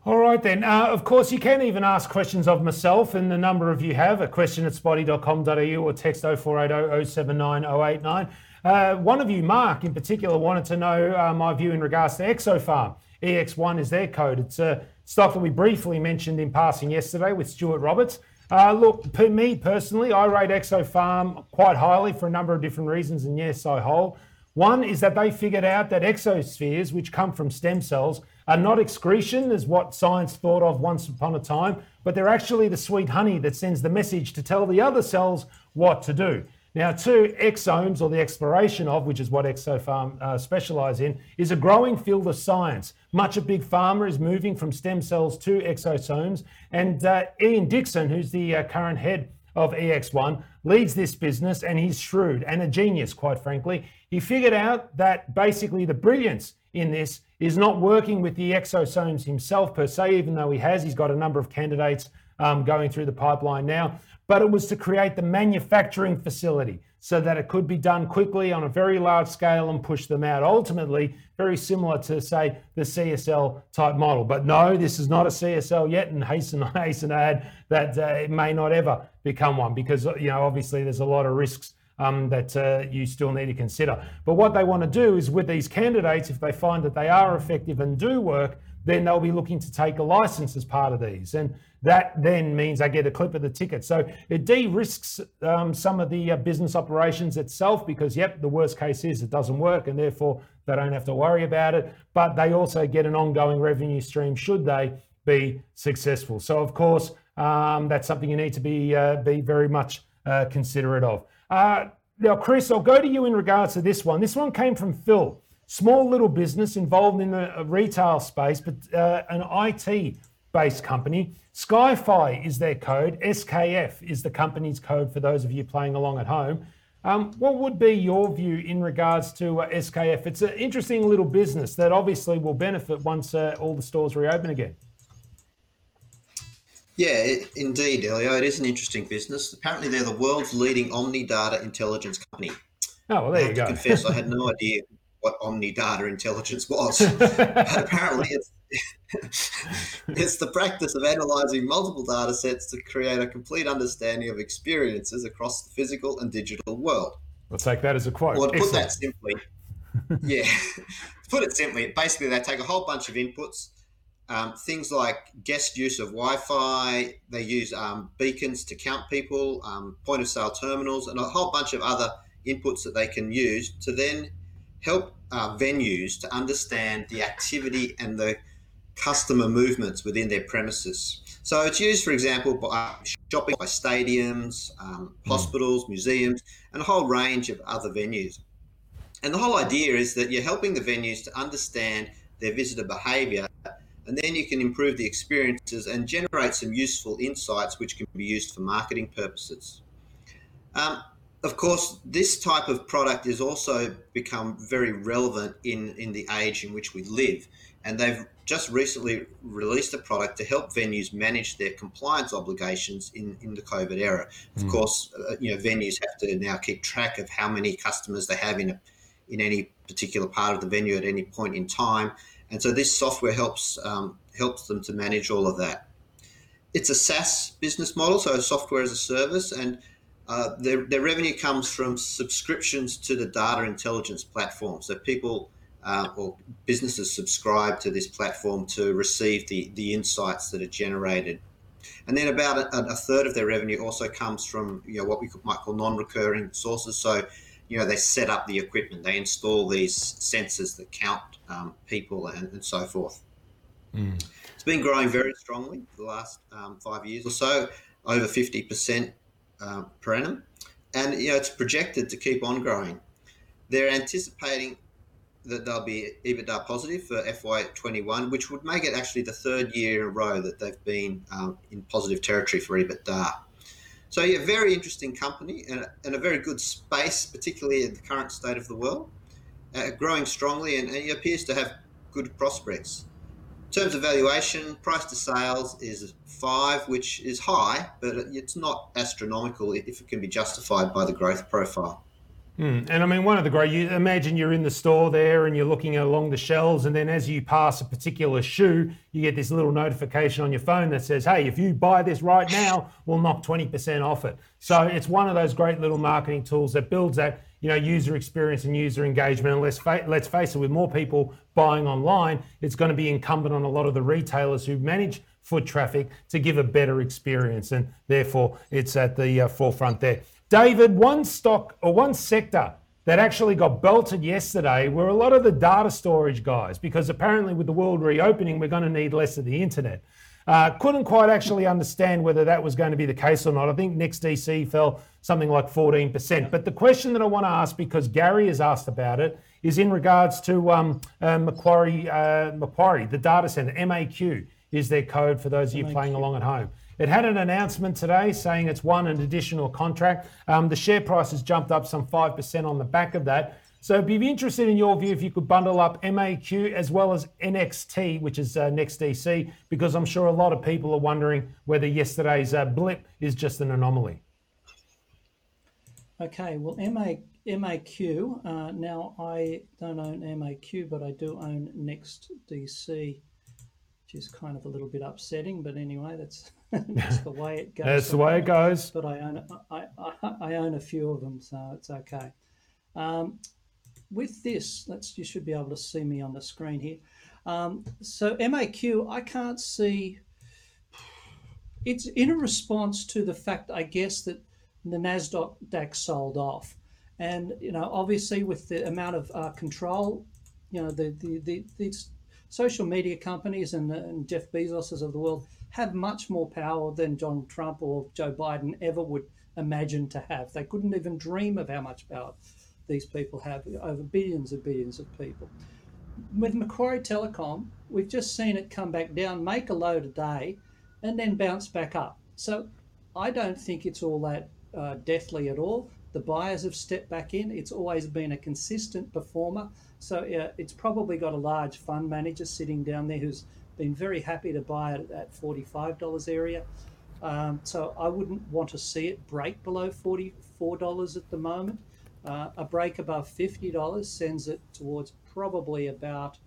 All right, then. Uh, of course, you can even ask questions of myself, and the number of you have a question at spotee.com.au or text 0480 079 089. Uh, one of you, Mark, in particular, wanted to know uh, my view in regards to Exopharm. EX1 is their code. It's a stock that we briefly mentioned in passing yesterday with Stuart Roberts. Uh, look, per me personally, I rate Exopharm quite highly for a number of different reasons, and yes, I hold. One is that they figured out that exosomes, which come from stem cells, are not excretion, as what science thought of once upon a time, but they're actually the sweet honey that sends the message to tell the other cells what to do. Now, two, exosomes, or the exploration of, which is what Exopharm uh, specialise in, is a growing field of science. Much of Big Pharma is moving from stem cells to exosomes, and uh, Ian Dixon, who's the uh, current head of EX1, leads this business, and he's shrewd and a genius, quite frankly. He figured out that basically the brilliance in this is not working with the exosomes himself per se, even though he has. He's got a number of candidates um, going through the pipeline now, but it was to create the manufacturing facility so that it could be done quickly on a very large scale and push them out. Ultimately, very similar to, say, the CSL type model. But no, this is not a CSL yet, and hasten, hasten to add that uh, it may not ever become one because, you know, obviously there's a lot of risks um, that uh, you still need to consider. But what they want to do is with these candidates, if they find that they are effective and do work, then they'll be looking to take a license as part of these. And that then means they get a clip of the ticket. So it de risks um, some of the uh, business operations itself because, yep, the worst case is it doesn't work and therefore they don't have to worry about it. But they also get an ongoing revenue stream should they be successful. So, of course, um, that's something you need to be, uh, be very much uh, considerate of. Uh, now, Chris, I'll go to you in regards to this one. This one came from Phil. Small little business involved in the uh, retail space, but uh, an IT based company. Skyfii is their code. SKF is the company's code for those of you playing along at home. Um, what would be your view in regards to uh, SKF? It's an interesting little business that obviously will benefit once uh, all the stores reopen again. Yeah, it, indeed, Elio. It is an interesting business. Apparently, they're the world's leading omni data intelligence company. Oh well, there I you go. confess, I had no idea what Omni Data Intelligence was. but apparently, it's it's the practice of analyzing multiple data sets to create a complete understanding of experiences across the physical and digital world. We'll take that as a quote. Well, to put that simply, yeah, to put it simply, basically they take a whole bunch of inputs, um, things like guest use of Wi-Fi. They use um, beacons to count people, um, point of sale terminals, and a whole bunch of other inputs that they can use to then help uh, venues to understand the activity and the customer movements within their premises. So it's used, for example, by shopping by stadiums, um, hmm. hospitals, mm. museums, and a whole range of other venues. And the whole idea is that you're helping the venues to understand their visitor behaviour, and then you can improve the experiences and generate some useful insights which can be used for marketing purposes. Um, of course, this type of product has also become very relevant in, in the age in which we live. And they've just recently released a product to help venues manage their compliance obligations in, in the COVID era. Of mm. course, uh, you know venues have to now keep track of how many customers they have in a, in any particular part of the venue at any point in time, and so this software helps um, helps them to manage all of that. It's a SaaS business model, so software as a service, and uh, their, their revenue comes from subscriptions to the data intelligence platform. So people uh, or businesses subscribe to this platform to receive the, the insights that are generated. And then about a, a third of their revenue also comes from you know what we might call non-recurring sources. So you know they set up the equipment, they install these sensors that count um, people and, and, so forth. Mm. It's been growing very strongly for the last um, five years or so, over 50% uh, per annum. And you know it's projected to keep on growing. They're anticipating that they'll be EBITDA positive for FY21, which would make it actually the third year in a row that they've been um, in positive territory for EBITDA. So, yeah, very interesting company and, and, a very good space, particularly in the current state of the world, uh, growing strongly and, and it appears to have good prospects. In terms of valuation, price to sales is five, which is high, but it's not astronomical if it can be justified by the growth profile. Mm. And I mean, one of the great, you imagine you're in the store there and you're looking along the shelves, and then as you pass a particular shoe, you get this little notification on your phone that says, hey, if you buy this right now, we'll knock 20% off it. So it's one of those great little marketing tools that builds that you know user experience and user engagement and let's, fa- let's face it with more people buying online it's going to be incumbent on a lot of the retailers who manage foot traffic to give a better experience and therefore it's at the uh, forefront there David, one stock or one sector that actually got belted yesterday were a lot of the data storage guys, because apparently with the world reopening, we're going to need less of the internet. Uh, couldn't quite actually understand whether that was going to be the case or not. I think NextDC fell something like 14%. But the question that I want to ask, because Gary has asked about it, is in regards to um, uh, Macquarie, uh, Macquarie, the data center, MAQ is their code for those of you MAQ. playing along at home. It had an announcement today saying it's won an additional contract. Um, the share price has jumped up some 5% on the back of that. So be interested in your view if you could bundle up MAQ as well as NXT, which is uh, NextDC, because I'm sure a lot of people are wondering whether yesterday's uh, blip is just an anomaly. Okay, well, MA, MAQ, uh, now I don't own MAQ, but I do own NextDC, which is kind of a little bit upsetting, but anyway, that's that's the way it goes. That's the way it goes. But I own I, I, I own a few of them, so it's okay. Um, with this, let's you should be able to see me on the screen here. Um, so MAQ, I can't see. It's in a response to the fact, I guess, that the Nasdaq DAX sold off, and you know, obviously with the amount of uh, control, you know, the the, the these social media companies and, and Jeff Bezos's of the world have much more power than Donald Trump or Joe Biden ever would imagine to have. They couldn't even dream of how much power these people have over billions and billions of people. With Macquarie Telecom, we've just seen it come back down, make a low today, and then bounce back up. So I don't think it's all that uh, deathly at all. The buyers have stepped back in. It's always been a consistent performer. So uh, it's probably got a large fund manager sitting down there who's been very happy to buy it at that $45 area. Um, so I wouldn't want to see it break below $44 at the moment. Uh, a break above $50 sends it towards probably about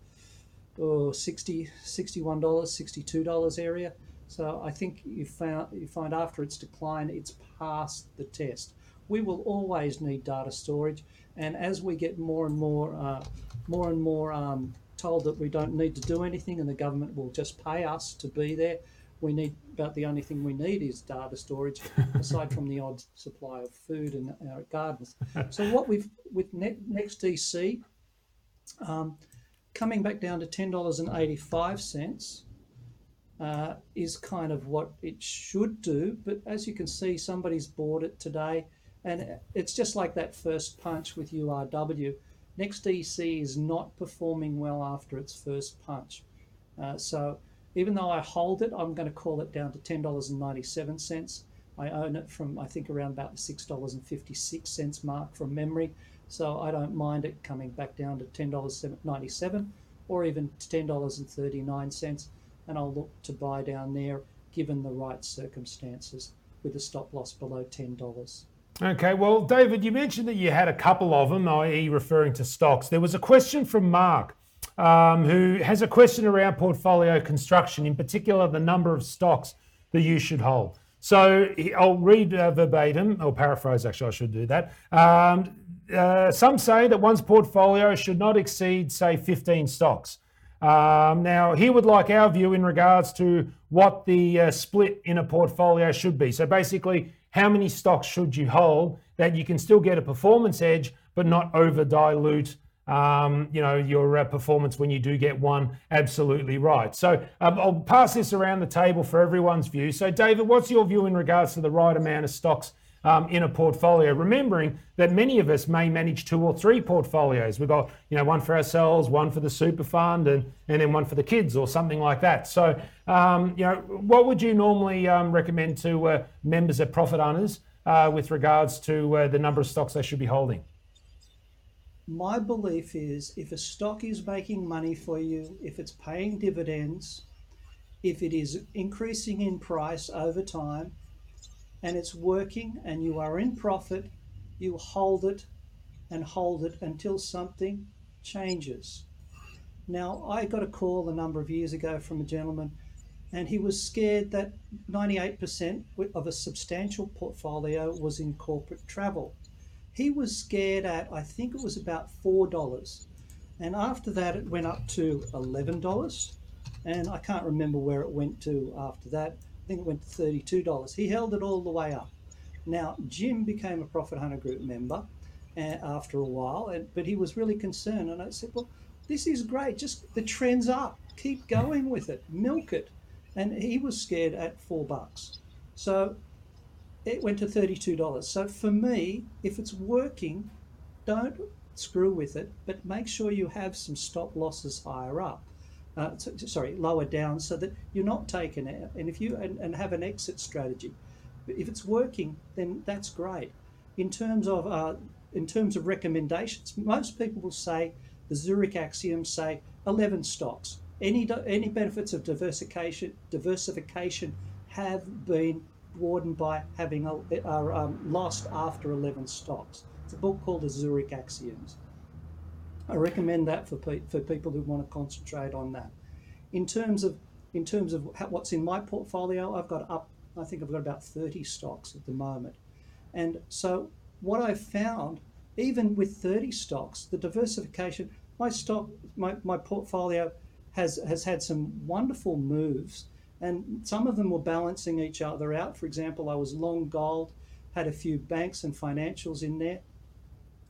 oh, 60 $61, $62 area. So I think you, found, you find after its decline, it's past the test. We will always need data storage, and as we get more and more, uh, more and more um, told that we don't need to do anything, and the government will just pay us to be there, we need about the only thing we need is data storage, aside from the odd supply of food in our gardens. So what we've with NextDC um, coming back down to ten dollars and eighty five cents. Uh, is kind of what it should do, but as you can see, somebody's bought it today, and it's just like that first punch with URW. NextDC is not performing well after its first punch. Uh, so even though I hold it, I'm going to call it down to $10.97. I own it from, I think, around about the $6.56 mark from memory. So I don't mind it coming back down to $10.97 or even $10.39. And I'll look to buy down there given the right circumstances with a stop loss below $10. Okay, well, David, you mentioned that you had a couple of them, i.e., referring to stocks. There was a question from Mark um, who has a question around portfolio construction, in particular, the number of stocks that you should hold. So I'll read uh, verbatim, or paraphrase, actually, I should do that. Um, uh, some say that one's portfolio should not exceed, say, 15 stocks. Um, now, he would like our view in regards to what the uh, split in a portfolio should be. So basically, how many stocks should you hold that you can still get a performance edge, but not over dilute um, you know, your uh, performance when you do get one absolutely right. So um, I'll pass this around the table for everyone's view. So, David, what's your view in regards to the right amount of stocks um, in a portfolio? Remembering that many of us may manage two or three portfolios. We've got, you know, one for ourselves, one for the super fund, and, and then one for the kids or something like that. So, um, you know, what would you normally um, recommend to uh, members of profit owners uh, with regards to uh, the number of stocks they should be holding? my belief is if a stock is making money for you, if it's paying dividends, if it is increasing in price over time, and it's working and you are in profit, you hold it and hold it until something changes. Now, I got a call a number of years ago from a gentleman, and he was scared that 98% of a substantial portfolio was in corporate travel he was scared at, I think it was about $4. And after that, it went up to $11. And I can't remember where it went to after that. Think it went to $32. He held it all the way up. Now, Jim became a Profit Hunter Group member uh, after a while, and, but he was really concerned. And I said, Well, this is great. Just the trend's up. Keep going with it. Milk it. And he was scared at four bucks. So it went to $32. So for me, if it's working, don't screw with it, but make sure you have some stop losses higher up. Uh, sorry, lower down, so that you're not taking it. And if you and, and have an exit strategy, if it's working, then that's great. In terms of uh, in terms of recommendations, most people will say the Zurich axiom say 11 stocks. Any any benefits of diversification diversification have been broadened by having a, are um, lost after 11 stocks. It's a book called The Zurich Axioms. I recommend that for, pe- for people who want to concentrate on that. In terms of in terms of what's in my portfolio, I've got up. I think I've got about 30 stocks at the moment, and so what I've found, even with 30 stocks, the diversification, my stock, my, my portfolio has has had some wonderful moves and some of them were balancing each other out. For example, I was long gold, had a few banks and financials in there,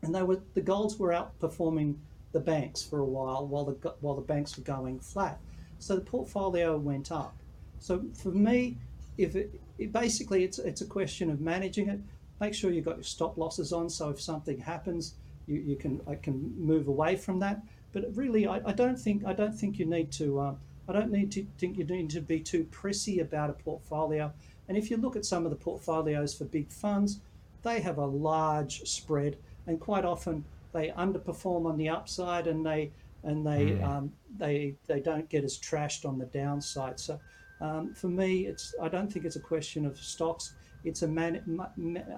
and they were the golds were outperforming the banks for a while while the while the banks were going flat. So the portfolio went up. So for me, if it, it basically it's it's a question of managing it. Make sure you've got your stop losses on, so if something happens, you, you can I can move away from that. But really, I, I don't think I don't think you need to. Uh, I don't need to think you need to be too prissy about a portfolio. And if you look at some of the portfolios for big funds, they have a large spread, and quite often they underperform on the upside, and they and they mm. um, they they don't get as trashed on the downside. So um, for me, it's I don't think it's a question of stocks. It's a, man,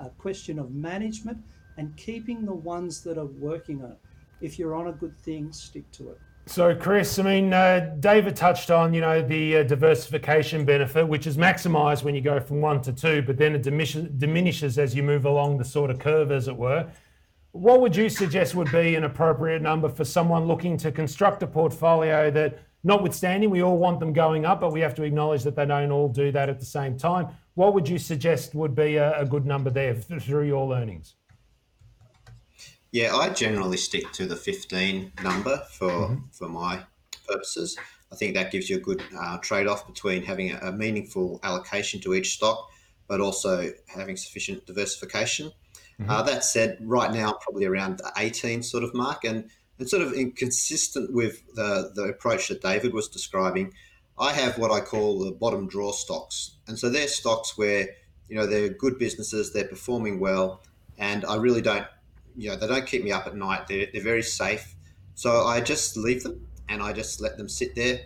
a question of management and keeping the ones that are working on it. If you're on a good thing, stick to it. So, Chris, I mean, uh, David touched on, you know, the uh, diversification benefit, which is maximised when you go from one to two, but then it diminishes, diminishes as you move along the sort of curve, as it were. What would you suggest would be an appropriate number for someone looking to construct a portfolio that, notwithstanding, we all want them going up, but we have to acknowledge that they don't all do that at the same time? What would you suggest would be a, a good number there through your learnings? Yeah, I generally stick to the 15 number for mm-hmm. for my purposes. I think that gives you a good uh, trade off between having a, a, meaningful allocation to each stock, but also having sufficient diversification. Mm-hmm. Uh, that said, right now, probably around the 18 sort of mark, and it's sort of inconsistent with the, the approach that David was describing. I have what I call the bottom draw stocks. And so they're stocks where, you know, they're good businesses, they're performing well, and I really don't you know, they don't keep me up at night. They're, they're very safe. So I just leave them and I just let them sit there.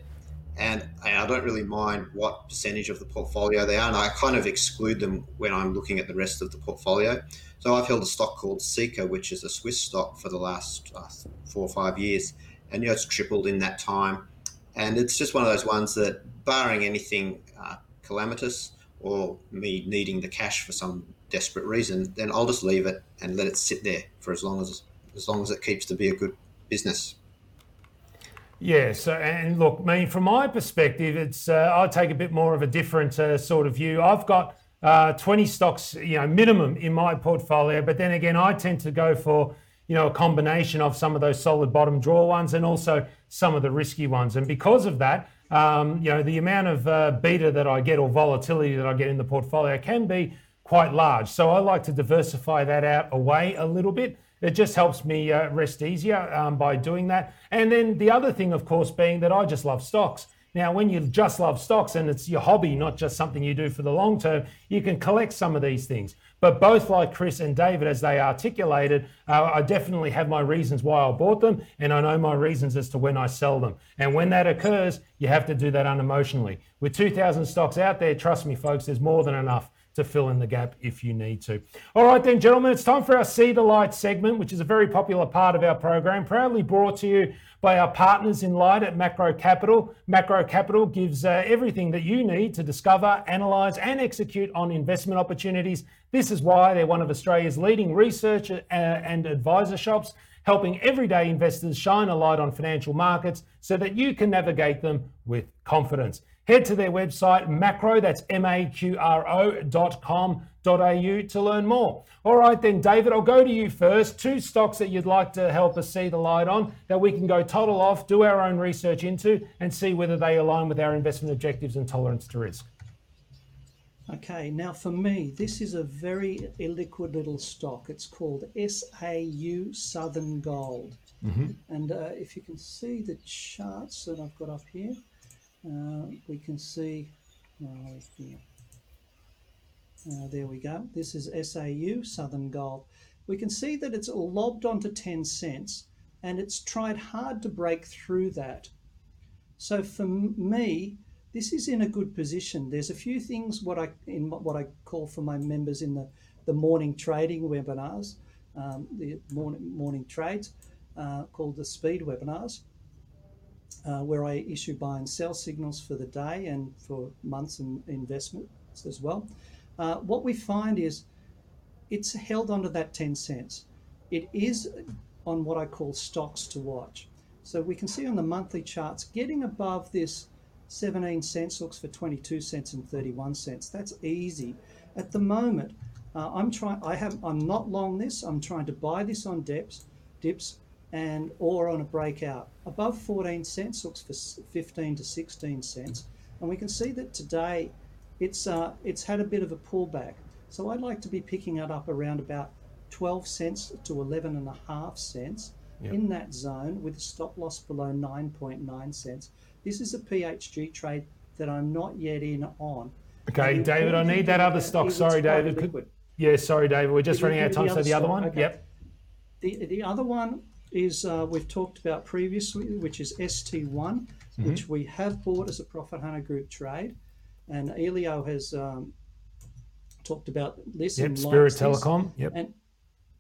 And I don't really mind what percentage of the portfolio they are. And I kind of exclude them when I'm looking at the rest of the portfolio. So I've held a stock called Sika, which is a Swiss stock for the last uh, four or five years. And, you know, it's tripled in that time. And it's just one of those ones that, barring anything uh, calamitous or me needing the cash for some desperate reason, then I'll just leave it and let it sit there for as long as as long as it keeps to be a good business. Yeah. So, and look, I mean, from my perspective, it's uh, I take a bit more of a different uh, sort of view. I've got uh, 20 stocks, you know, minimum in my portfolio, but then again, I tend to go for you know a combination of some of those solid bottom draw ones and also some of the risky ones. And because of that, um, you know, the amount of uh, beta that I get or volatility that I get in the portfolio can be quite large. So I like to diversify that out away a little bit. It just helps me uh, rest easier um, by doing that. And then the other thing, of course, being that I just love stocks. Now, when you just love stocks and it's your hobby, not just something you do for the long term, you can collect some of these things. But both like Chris and David, as they articulated, uh, I definitely have my reasons why I bought them, and I know my reasons as to when I sell them. And when that occurs, you have to do that unemotionally. With 2,000 stocks out there, trust me, folks, there's more than enough to fill in the gap if you need to. All right, then, gentlemen, it's time for our See the Light segment, which is a very popular part of our program, proudly brought to you by our partners in Light at Maqro Capital. Maqro Capital gives uh, everything that you need to discover, analyse, and execute on investment opportunities. This is why they're one of Australia's leading research uh, and advisor shops helping everyday investors shine a light on financial markets so that you can navigate them with confidence. Head to their website, maqro, that's M-A-Q-R-O dot com dot au to learn more. All right, then, David, I'll go to you first. Two stocks that you'd like to help us see the light on that we can go total off, do our own research into, and see whether they align with our investment objectives and tolerance to risk. Okay, now for me, this is a very illiquid little stock. It's called SAU Southern Gold. Mm-hmm. And uh, if you can see the charts that I've got up here, uh, we can see, oh, here. Uh, there we go. This is SAU, Southern Gold. We can see that it's lobbed onto 10 cents and it's tried hard to break through that. So for me, this is in a good position. There's a few things what I in what I call for my members in the, the morning trading webinars, um, the morning morning trades, uh, called the speed webinars uh, where I issue buy and sell signals for the day and for months and investments as well. Uh, what we find is it's held onto that 10 cents. It is on what I call stocks to watch. So we can see on the monthly charts getting above this 17 cents looks for 22 cents and 31 cents. That's easy. At the moment, uh, I'm trying. I have. I'm not long this. I'm trying to buy this on dips, dips, and or on a breakout. Above 14 cents looks for 15 to 16 cents. And we can see that today it's, uh, it's had a bit of a pullback. So I'd like to be picking it up around about 12 cents to 11 and a half cents yep. in that zone with a stop loss below 9.9 cents. This is a PHG trade that I'm not yet in on. Okay, David, I need that other stock. Sorry, David. Could, yeah, sorry, David. We're just running out of time. So the other one? Okay. Yep. The, the other one is uh, we've talked about previously, which is ST1, mm-hmm. which we have bought as a Profit Hunter Group trade. And Elio has um, talked about this. Yep, Spirit Telecom. Yep. And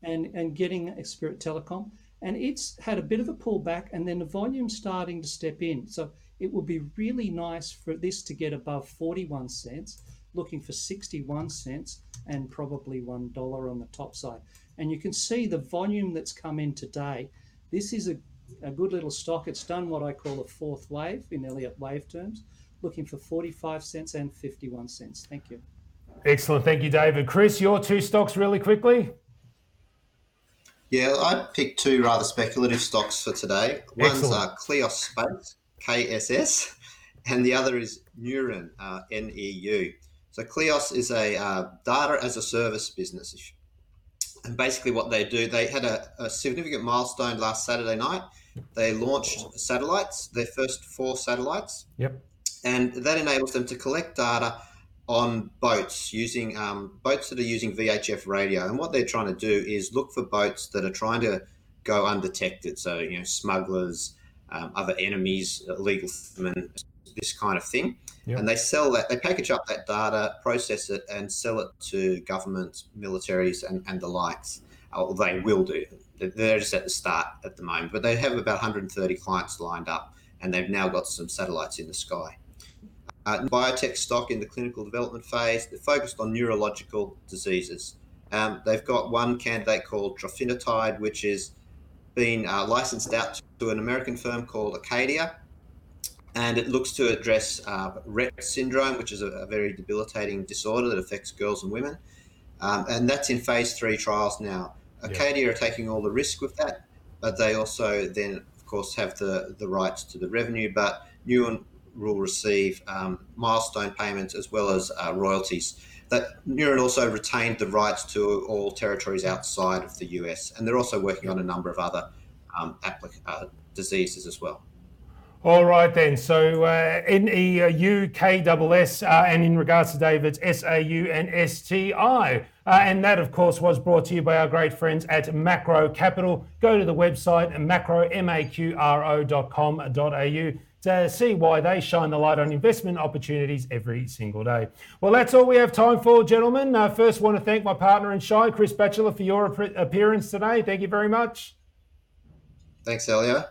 and, and getting a Spirit Telecom. And it's had a bit of a pullback, and then the volume starting to step in. So it would be really nice for this to get above 41 cents, looking for 61 cents and probably $1 on the top side. And you can see the volume that's come in today. This is a, a good little stock. It's done what I call a fourth wave in Elliott wave terms, looking for 45 cents and 51 cents. Thank you. Excellent. Thank you, David. Chris, your two stocks really quickly. Yeah, I picked two rather speculative stocks for today. One's uh, Kleos Space, KSS, and the other is Neuren, uh, NEU. So Kleos is a uh, data as a service business. And basically, what they do, they had a, a, significant milestone last Saturday night. They launched satellites, their first four satellites. Yep. And that enables them to collect data on boats using um, boats that are using VHF radio. And what they're trying to do is look for boats that are trying to go undetected. So, you know, smugglers, um, other enemies, illegal this kind of thing. Yep. And they sell that, they package up that data, process it, and sell it to governments, militaries, and, and the likes. Or they will do. They're just at the start at the moment, but they have about 130 clients lined up, and they've now got some satellites in the sky. Uh, biotech stock in the clinical development phase. They're focused on neurological diseases. Um, they've got one candidate called trofinetide, which is been uh, licensed out to an American firm called Acadia, and it looks to address uh, Rett syndrome, which is a, a, very debilitating disorder that affects girls and women. Um, and that's in phase three trials now. Acadia yeah. are taking all the risk with that, but they also then, of course, have the, the rights to the revenue. But Neuren will receive um, milestone payments as well as uh, royalties. That Neuren also retained the rights to all territories outside of the US, and they're also working on a number of other um, applic- uh, diseases as well. All right then. So uh, NEU, KSS, uh, and in regards to David's SAU and ST1. Uh, and that, of course, was brought to you by our great friends at Maqro Capital. Go to the website maqro, maqro.com.au to see why they shine the light on investment opportunities every single day. Well, that's all we have time for, gentlemen. Uh, first, want to thank my partner in Shine, Chris Batchelor, for your appearance today. Thank you very much. Thanks, Elliot.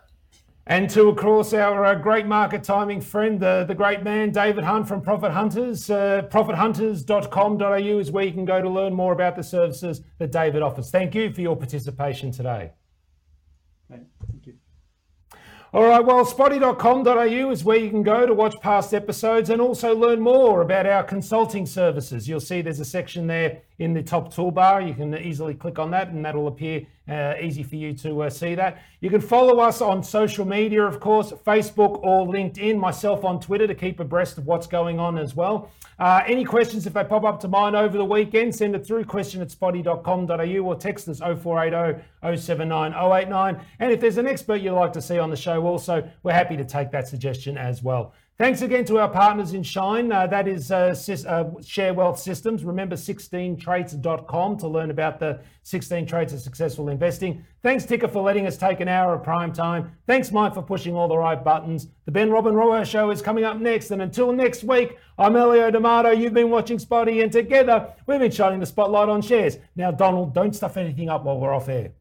And to, of course, our uh, great market timing friend, the, the great man, David Hunt from Profit Hunters. Uh, profithunters.com.au is where you can go to learn more about the services that David offers. Thank you for your participation today. Thank you. All right, well, spotee.com.au is where you can go to watch past episodes and also learn more about our consulting services. You'll see there's a section there in the top toolbar. You can easily click on that and that'll appear uh, easy for you to uh, see that. You can follow us on social media, of course, Facebook or LinkedIn, myself on Twitter to keep abreast of what's going on as well. Uh, any questions, if they pop up to mine over the weekend, send it through question at spotee.com.au or text us 0480 079 089. And if there's an expert you'd like to see on the show, also, we're happy to take that suggestion as well. Thanks again to our partners in Shine. Uh, that is uh, uh, Share Wealth Systems. Remember 16traits.com to learn about the 16 traits of successful investing. Thanks, Ticker, for letting us take an hour of prime time. Thanks, Mike, for pushing all the right buttons. The Ben Robin Rowe Show is coming up next. And until next week, I'm Elio D'Amato. You've been watching Spotee, and together we've been shining the spotlight on shares. Now, Donald, don't stuff anything up while we're off air.